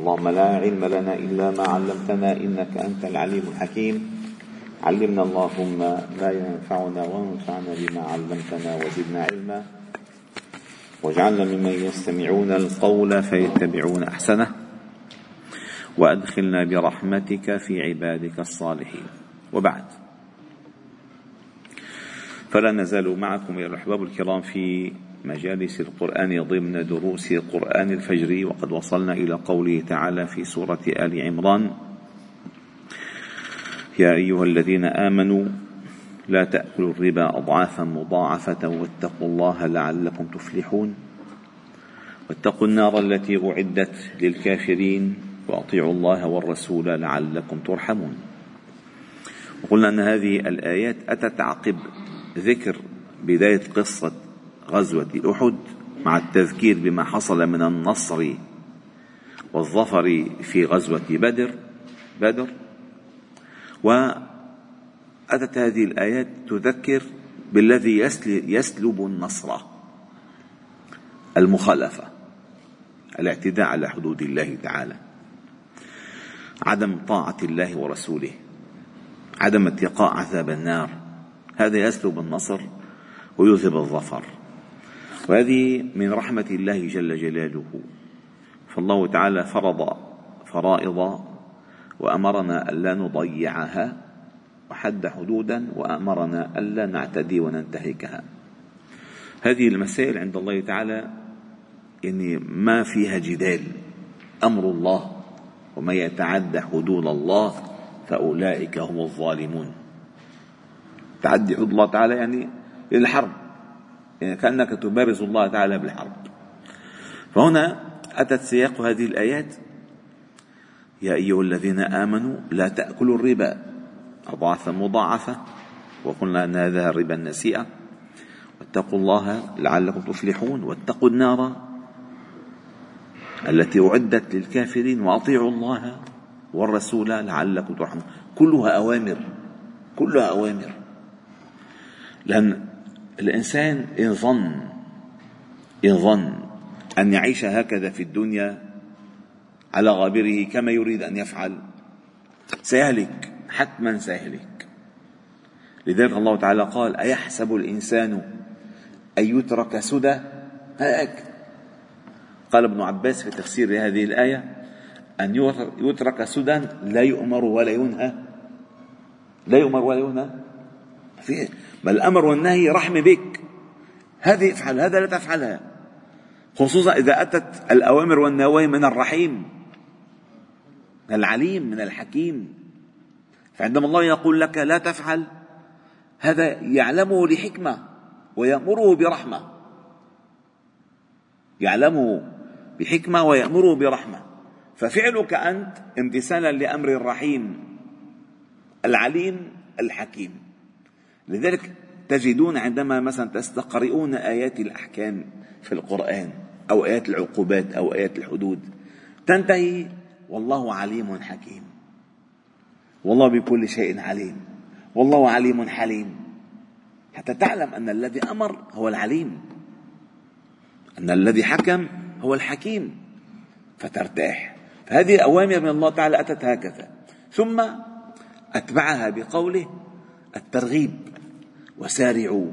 اللهم لا علم لنا إلا ما علمتنا إنك أنت العليم الحكيم. علمنا اللهم ما ينفعنا وانفعنا بما علمتنا وزدنا علما. واجعلنا ممن يستمعون القول فيتبعون أحسنه. وأدخلنا برحمتك في عبادك الصالحين. وبعد. فلا نزال معكم يا الأحباب الكرام في مجالس القرآن ضمن دروس قرآن الفجر وقد وصلنا إلى قوله تعالى في سورة آل عمران يا أيها الذين آمنوا لا تأكلوا الربا أضعافا مضاعفة واتقوا الله لعلكم تفلحون. واتقوا النار التي أعدت للكافرين وأطيعوا الله والرسول لعلكم ترحمون. وقلنا أن هذه الآيات أتت عقب ذكر بداية قصة غزوة أحد مع التذكير بما حصل من النصر والظفر في غزوة بدر بدر. وأتت هذه الآيات تذكر بالذي يسلب النصر المخالفة الاعتداء على حدود الله تعالى عدم طاعة الله ورسوله عدم اتقاء عذاب النار. هذا يسلب النصر ويذهب الظفر. وهذه من رحمة الله جل جلاله. فالله تعالى فرض فرائض وأمرنا ألا نضيعها وحد حدودا وأمرنا ألا نعتدي وننتهكها. هذه المسائل عند الله تعالى يعني ما فيها جدال. أمر الله ومن يتعدى حدود الله فأولئك هم الظالمون. تعدي حدود الله تعالى يعني للحرب. كأنك تبارز الله تعالى بالحرب. فهنا أتت سياق هذه الآيات. يا أيها الذين آمنوا لا تأكلوا الربا. أضعافا مضاعفة. وقلنا أن هذا الربا النسيئة واتقوا الله لعلكم تفلحون. واتقوا النار التي أعدت للكافرين. وأطيعوا الله والرسول لعلكم ترحمون. كلها أوامر. كلها أوامر. لأن الإنسان إن ظن إن ظن أن يعيش هكذا في الدنيا على غابره كما يريد أن يفعل. سيهلك حتما سيهلك. لذلك الله تعالى قال أيحسب الإنسان أن يترك سدى؟ هيك قال ابن عباس في تفسير هذه الآية أن يترك سدى لا يؤمر ولا ينهى. لا يؤمر ولا ينهى. في بل الأمر والنهي رحمة بك. هذه افعل هذا لا تفعلها. خصوصا إذا أتت الأوامر والنواهي من الرحيم من العليم من الحكيم. فعندما الله يقول لك لا تفعل هذا يعلمه لحكمة ويأمره برحمة. يعلمه بحكمة ويأمره برحمة. ففعلك أنت امتثالا لأمر الرحيم العليم الحكيم. لذلك تجدون عندما مثلا تستقرئون آيات الأحكام في القرآن أو آيات العقوبات أو آيات الحدود تنتهي والله عليم حكيم. والله بكل شيء عليم. والله عليم حليم. حتى تعلم أن الذي أمر هو العليم. أن الذي حكم هو الحكيم. فترتاح. فهذه الأوامر من الله تعالى أتت هكذا. ثم أتبعها بقوله الترغيب. وسارعوا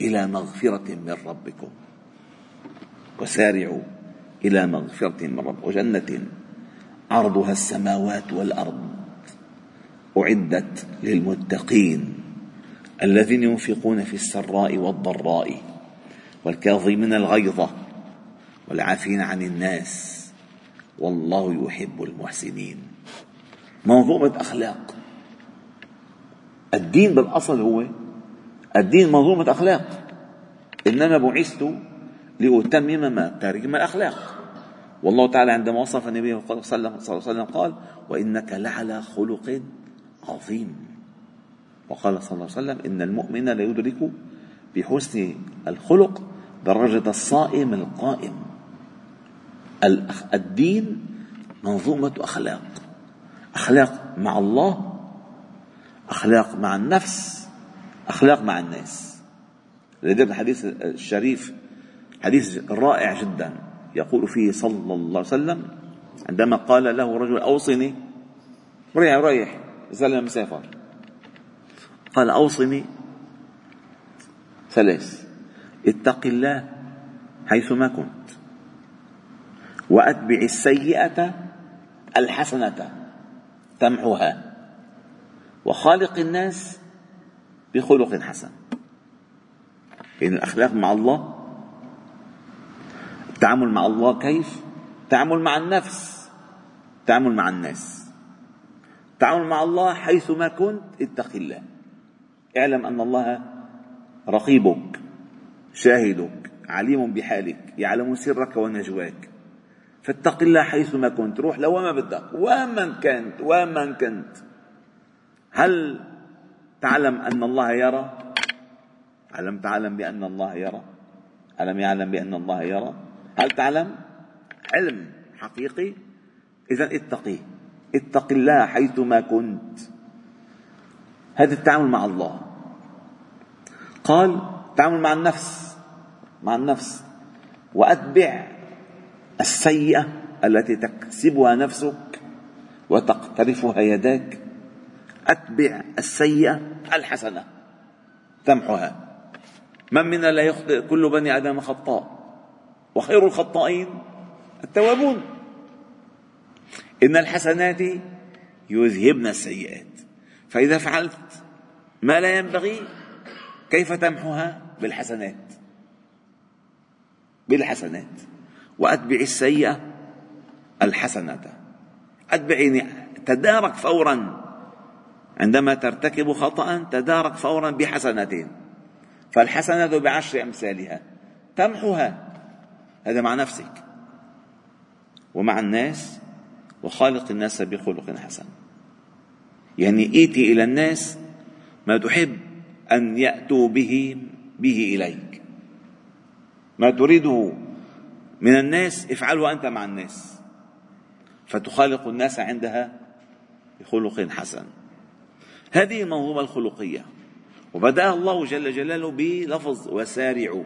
إلى مغفرة من ربكم. وسارعوا إلى مغفرة من ربكم. وجنة عرضها السماوات والأرض أعدت للمتقين الذين ينفقون في السراء والضراء والكاظمين الغيظ والعافين عن الناس. والله يحب المحسنين. منظومة أخلاق الدين بالأصل هو الدين منظومة أخلاق. إنما بعثت لأتمم ما تارك من الأخلاق. والله تعالى عندما وصف النبي صلى الله عليه وسلم قال وإنك لعلى خلق عظيم. وقال صلى الله عليه وسلم إن المؤمن ليدرك بحسن الخلق درجة الصائم القائم. الدين منظومة أخلاق. أخلاق مع الله أخلاق مع النفس أخلاق مع الناس. لذلك الحديث الشريف حديث رائع جدا. يقول فيه صلى الله عليه وسلم عندما قال له رجل أوصني ريح رايح زلمة مسافر قال أوصني ثلاث. اتق الله حيثما كنت وأتبع السيئة الحسنة تمحها. وخالق الناس بخلق حسن. بين الأخلاق مع الله التعامل مع الله كيف؟ التعامل مع النفس. التعامل مع الناس. التعامل مع الله حيثما كنت اتق الله. اعلم أن الله رقيبك شاهدك عليم بحالك يعلم سرك ونجواك. فاتق الله حيثما كنت روح لو ما بدك وين من كنت وين من كنت. هل تعلم أن الله يرى؟ ألم تعلم بأن الله يرى. ألم يعلم بأن الله يرى؟ هل تعلم؟ علم حقيقي؟ إذا اتقي. اتق الله حيثما كنت. هذا التعامل مع الله. قال التعامل مع النفس. مع النفس. وأتبع السيئة التي تكسبها نفسك وتقترفها يداك. أتبع السيئة الحسنة تمحها من منا لا يخطئ؟ كل بني آدم خطاء. وخير الخطائين التوابون. إن الحسنات يذهبن السيئات. فإذا فعلت ما لا ينبغي كيف تمحوها بالحسنات. بالحسنات. وأتبع السيئة الحسنة. أتبع تدارك فورا. عندما ترتكب خطأ تدارك فورا بحسنتين فالحسنة بعشر أمثالها. تمحها هذا مع نفسك. ومع الناس. وخالق الناس بخلق حسن. يعني ائتي إلى الناس ما تحب أن يأتوا به به إليك. ما تريده من الناس افعله أنت مع الناس. فتخالق الناس عندها بخلق حسن. هذه المنظومة الخلقية. وبدأ الله جل جلاله بلفظ وسارعوا.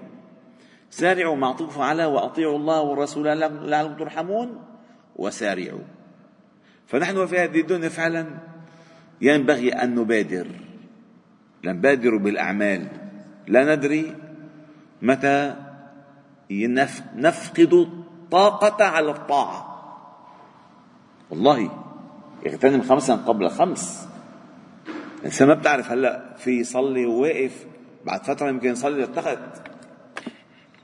سارعوا معطوف على وأطيعوا الله والرسول لعلكم ترحمون. وسارعوا. فنحن في هذه الدنيا فعلا ينبغي أن نبادر. نبادر بالأعمال. لا ندري متى نفقد الطاقة على الطاعة. والله اغتنم خمسا قبل خمس. الانسان ما بتعرف هلا في يصلي وواقف بعد فترة يمكن يصلي للتخت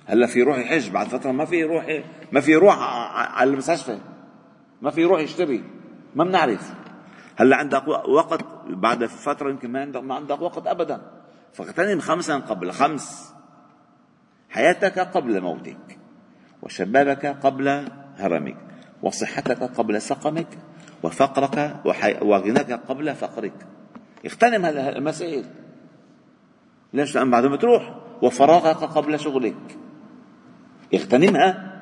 هلا في يروح يحج بعد فترة ما في يروح ما في يروح على المستشفى. ما في يروح يشتري. ما بنعرف. هلا عندك وقت بعد فترة يمكن ما عندك ما عندك وقت ابدا. فاغتنم خمسا قبل خمس. حياتك قبل موتك وشبابك قبل هرمك وصحتك قبل سقمك وفقرك وغناك قبل فقرك. اغتنم المسائل ليش لأن بعد ما تروح وفراغك قبل شغلك. اغتنمها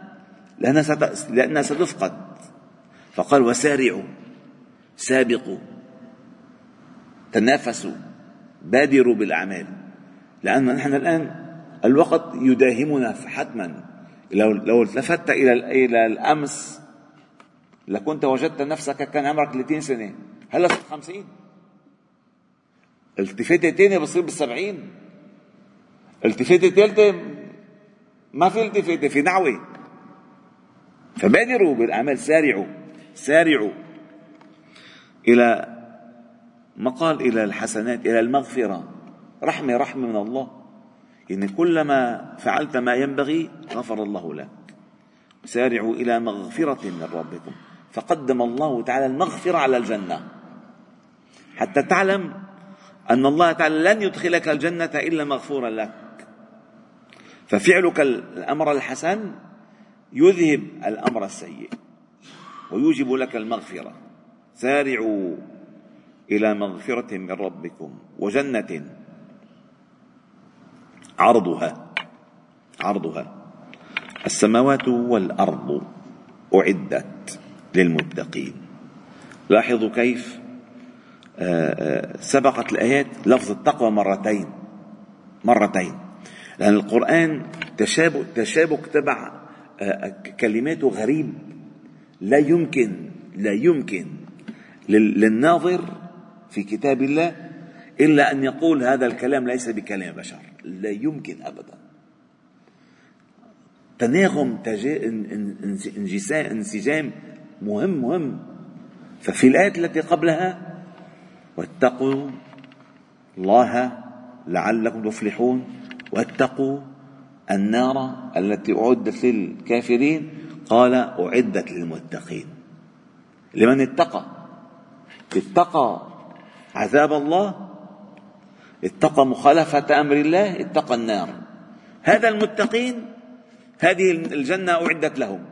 لأنها. لأنها ستفقد. فقال وسارعوا سابقوا تنافسوا بادروا بالأعمال. لأن نحن الآن الوقت يداهمنا حتما. لو لو التفت إلى إلى الأمس لكنت وجدت نفسك كان عمرك 30 سنة. هلا صرت 50 التفاتة تانية بتصير بالسبعين. التفاتة تالتة ما في التفاتة في دعوة فبادروا بالأعمال سارعوا سارعوا إلى مقال إلى الحسنات إلى المغفرة. رحمة رحمة من الله. إن كلما فعلت ما ينبغي غفر الله لك. سارعوا إلى مغفرة من ربكم. فقدم الله تعالى المغفرة على الجنة. حتى تعلم أن الله تعالى لن يدخلك الجنة إلا مغفورا لك. ففعلك الأمر الحسن يذهب الأمر السيء ويوجب لك المغفرة. سارعوا إلى مغفرة من ربكم وجنة عرضها عرضها. السماوات والأرض أعدت للمتقين. لاحظوا كيف سبقت الآيات لفظ التقوى مرتين. مرتين. لأن القرآن تشابك تشابك تبع كلماته غريب. لا يمكن لا يمكن للناظر في كتاب الله إلا أن يقول هذا الكلام ليس بكلام بشر. لا يمكن أبدا. تناغم انسجام مهم مهم. ففي الآية التي قبلها واتقوا الله لعلكم تفلحون. واتقوا النار التي أعدت للكافرين. قال أعدت للمتقين. لمن اتقى؟ اتقى عذاب الله. اتقى مخالفة أمر الله. اتقى النار. هذا المتقين هذه الجنة أعدت لهم.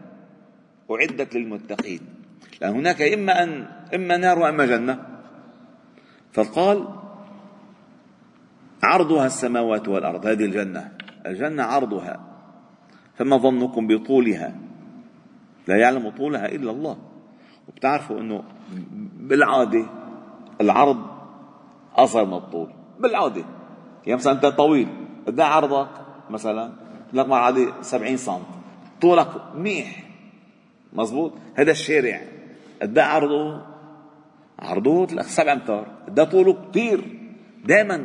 أعدت للمتقين. لأن هناك إما أن إما نار وإما جنة. فقال عرضها السماوات والأرض هذه الجنة. الجنة عرضها. فما ظنكم بطولها؟ لا يعلم طولها إلا الله. وبتعرفوا أنه بالعادة العرض أصغر من الطول. بالعادة. يعني مثلا أنت طويل قد عرضك مثلا لك عادي 70 سم. طولك منيح مزبوط هذا الشارع. قد عرضه عرضه 7 أمتار. قد طوله كثير دائما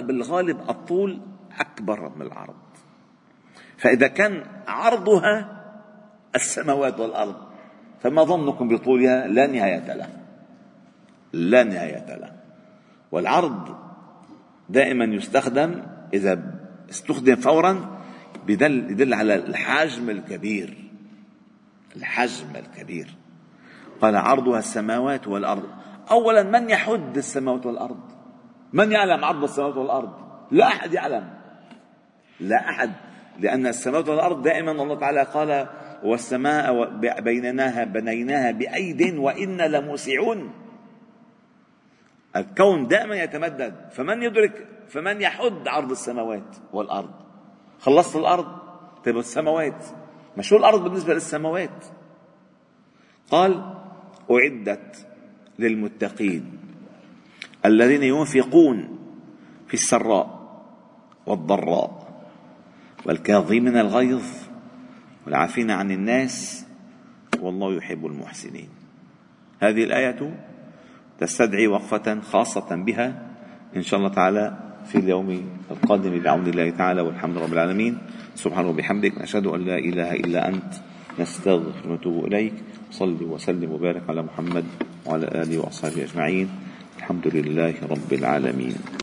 بالغالب الطول أكبر من العرض. فإذا كان عرضها السماوات والأرض فما ظنكم بطولها؟ لا نهاية له. لا نهاية له. والعرض دائما يستخدم إذا استخدم فورا يدل, يدل على الحجم الكبير. الحجم الكبير. قال عرضها السماوات والأرض. أولا من يحد السماوات والأرض؟ من يعلم عرض السماوات والأرض؟ لا أحد يعلم. لا أحد لأن السماوات والأرض دائما الله تعالى قال والسماء بينناها بنيناها بأيد وإنا لموسعون. الكون دائما يتمدد. فمن يدرك؟ فمن يحد عرض السماوات والأرض؟ خلصت الأرض؟ طيب السماوات. ما شو الأرض بالنسبة للسماوات. قال أعدت للمتقين الذين ينفقون في السراء والضراء والكاظمين الغيظ والعافين عن الناس والله يحب المحسنين. هذه الآية تستدعي وقفة خاصة بها إن شاء الله تعالى في اليوم القادم بعون الله تعالى والحمد رب العالمين. سبحانه وبحمدك نشهد أن لا إله إلا أنت نستغفر ونتوب إليك. صل وسلم وبارك على محمد وعلى آله وأصحابه أجمعين. الحمد لله رب العالمين.